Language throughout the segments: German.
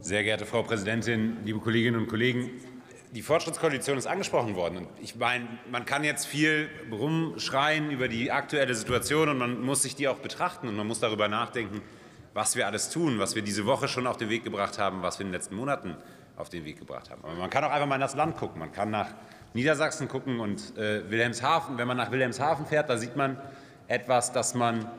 Sehr geehrte Frau Präsidentin, liebe Kolleginnen und Kollegen! Die Fortschrittskoalition ist angesprochen worden. Ich meine, man kann jetzt viel rumschreien über die aktuelle Situation und man muss sich die auch betrachten und man muss darüber nachdenken, was wir alles tun, was wir diese Woche schon auf den Weg gebracht haben, was wir in den letzten Monaten auf den Weg gebracht haben. Aber man kann auch einfach mal in das Land gucken. Man kann nach Niedersachsen gucken und äh, Wilhelmshaven. Wenn man nach Wilhelmshaven fährt, da sieht man etwas, das man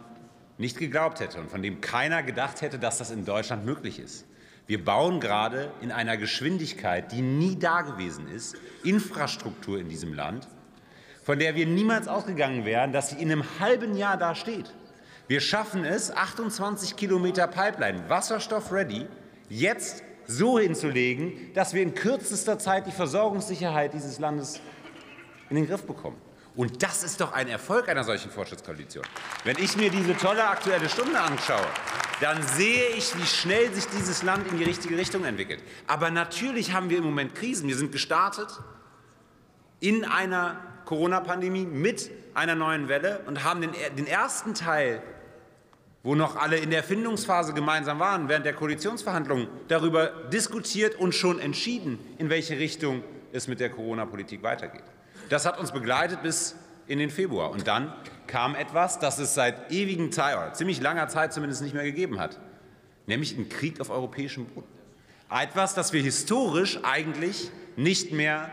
nicht geglaubt hätte und von dem keiner gedacht hätte, dass das in Deutschland möglich ist. Wir bauen gerade in einer Geschwindigkeit, die nie dagewesen ist, Infrastruktur in diesem Land, von der wir niemals ausgegangen wären, dass sie in einem halben Jahr da steht. Wir schaffen es, 28 Kilometer Pipeline, wasserstoff-ready, jetzt so hinzulegen, dass wir in kürzester Zeit die Versorgungssicherheit dieses Landes in den Griff bekommen. Und das ist doch ein Erfolg einer solchen Fortschrittskoalition. Wenn ich mir diese tolle Aktuelle Stunde anschaue, dann sehe ich, wie schnell sich dieses Land in die richtige Richtung entwickelt. Aber natürlich haben wir im Moment Krisen. Wir sind gestartet in einer Corona-Pandemie mit einer neuen Welle und haben den, den ersten Teil wo noch alle in der Findungsphase gemeinsam waren, während der Koalitionsverhandlungen darüber diskutiert und schon entschieden, in welche Richtung es mit der Corona-Politik weitergeht. Das hat uns begleitet bis in den Februar. Und dann kam etwas, das es seit ewigen Zeit, oder ziemlich langer Zeit zumindest nicht mehr gegeben hat, nämlich ein Krieg auf europäischem Boden. Etwas, das wir historisch eigentlich nicht mehr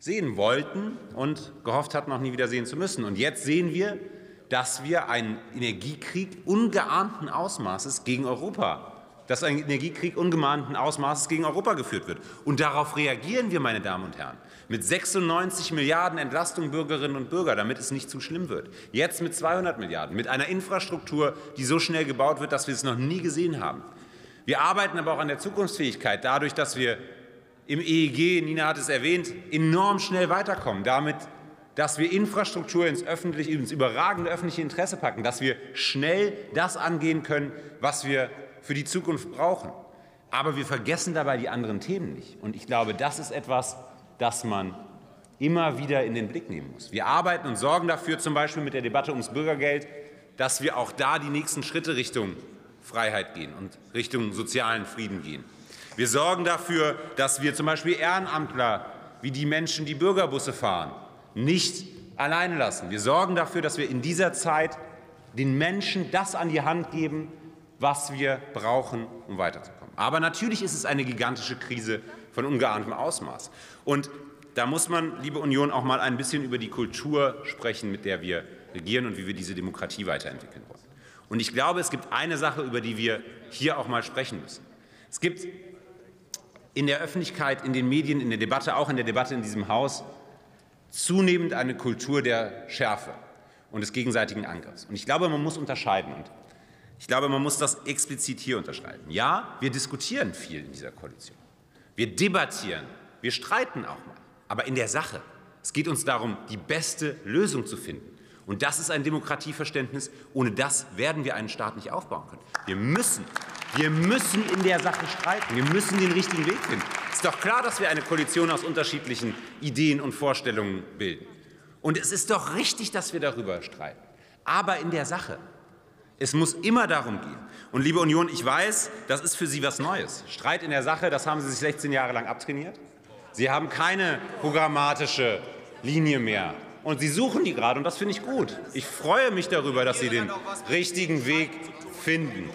sehen wollten und gehofft hatten, auch nie wieder sehen zu müssen. Und jetzt sehen wir, dass wir einen Energiekrieg ungeahnten Ausmaßes gegen Europa dass ein Energiekrieg ungemahnten Ausmaßes gegen Europa geführt wird. Und darauf reagieren wir, meine Damen und Herren, mit 96 Milliarden Entlastung Bürgerinnen und Bürger, damit es nicht zu schlimm wird. Jetzt mit 200 Milliarden, mit einer Infrastruktur, die so schnell gebaut wird, dass wir es noch nie gesehen haben. Wir arbeiten aber auch an der Zukunftsfähigkeit, dadurch, dass wir im EEG, Nina hat es erwähnt, enorm schnell weiterkommen. Damit dass wir Infrastruktur ins, öffentliche, ins überragende öffentliche Interesse packen, dass wir schnell das angehen können, was wir für die Zukunft brauchen. Aber wir vergessen dabei die anderen Themen nicht. Und ich glaube, das ist etwas, das man immer wieder in den Blick nehmen muss. Wir arbeiten und sorgen dafür, zum Beispiel mit der Debatte ums Bürgergeld, dass wir auch da die nächsten Schritte Richtung Freiheit gehen und Richtung sozialen Frieden gehen. Wir sorgen dafür, dass wir zum Beispiel Ehrenamtler wie die Menschen, die Bürgerbusse fahren, nicht alleine lassen. Wir sorgen dafür, dass wir in dieser Zeit den Menschen das an die Hand geben, was wir brauchen, um weiterzukommen. Aber natürlich ist es eine gigantische Krise von ungeahntem Ausmaß. Und da muss man, liebe Union, auch mal ein bisschen über die Kultur sprechen, mit der wir regieren und wie wir diese Demokratie weiterentwickeln wollen. Und ich glaube, es gibt eine Sache, über die wir hier auch mal sprechen müssen. Es gibt in der Öffentlichkeit, in den Medien, in der Debatte, auch in der Debatte in diesem Haus, zunehmend eine Kultur der Schärfe und des gegenseitigen Angriffs. Und ich glaube, man muss unterscheiden. Und ich glaube, man muss das explizit hier unterschreiben. Ja, wir diskutieren viel in dieser Koalition. Wir debattieren, wir streiten auch mal, aber in der Sache. Es geht uns darum, die beste Lösung zu finden. Und das ist ein Demokratieverständnis. Ohne das werden wir einen Staat nicht aufbauen können. Wir müssen, wir müssen in der Sache streiten. Wir müssen den richtigen Weg finden. Es ist doch klar, dass wir eine Koalition aus unterschiedlichen Ideen und Vorstellungen bilden. Und es ist doch richtig, dass wir darüber streiten. Aber in der Sache. Es muss immer darum gehen. Und liebe Union, ich weiß, das ist für Sie was Neues. Streit in der Sache, das haben Sie sich 16 Jahre lang abtrainiert. Sie haben keine programmatische Linie mehr. Und Sie suchen die gerade und das finde ich gut. Ich freue mich darüber, dass Sie den richtigen Weg finden.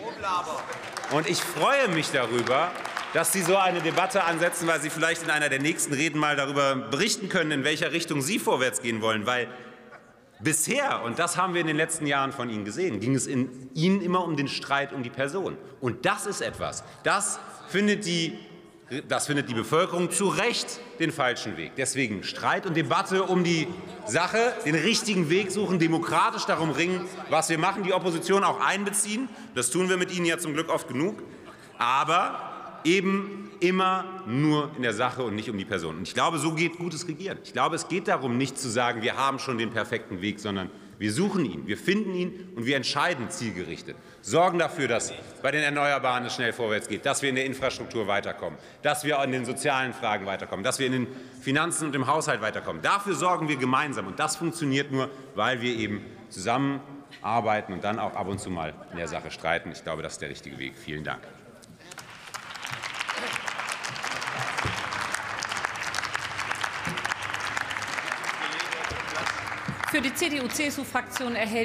Und ich freue mich darüber, dass Sie so eine Debatte ansetzen, weil Sie vielleicht in einer der nächsten Reden mal darüber berichten können, in welcher Richtung Sie vorwärts gehen wollen. Weil Bisher, und das haben wir in den letzten Jahren von Ihnen gesehen, ging es in Ihnen immer um den Streit um die Person. Und das ist etwas, das findet die, das findet die Bevölkerung zu Recht den falschen Weg. Deswegen Streit und Debatte um die Sache, den richtigen Weg suchen, demokratisch darum ringen, was wir machen, die Opposition auch einbeziehen. Das tun wir mit Ihnen ja zum Glück oft genug. Aber eben immer nur in der Sache und nicht um die Person. Und ich glaube, so geht gutes Regieren. Ich glaube, es geht darum, nicht zu sagen, wir haben schon den perfekten Weg, sondern Wir suchen ihn, wir finden ihn und wir entscheiden zielgerichtet. Sorgen dafür, dass bei den Erneuerbaren es schnell vorwärts geht, dass wir in der Infrastruktur weiterkommen, dass wir in den sozialen Fragen weiterkommen, dass wir in den Finanzen und im Haushalt weiterkommen. Dafür sorgen wir gemeinsam. Und das funktioniert nur, weil wir eben zusammenarbeiten und dann auch ab und zu mal in der Sache streiten. Ich glaube, das ist der richtige Weg. Vielen Dank. Für die CDU-CSU-Fraktion erhält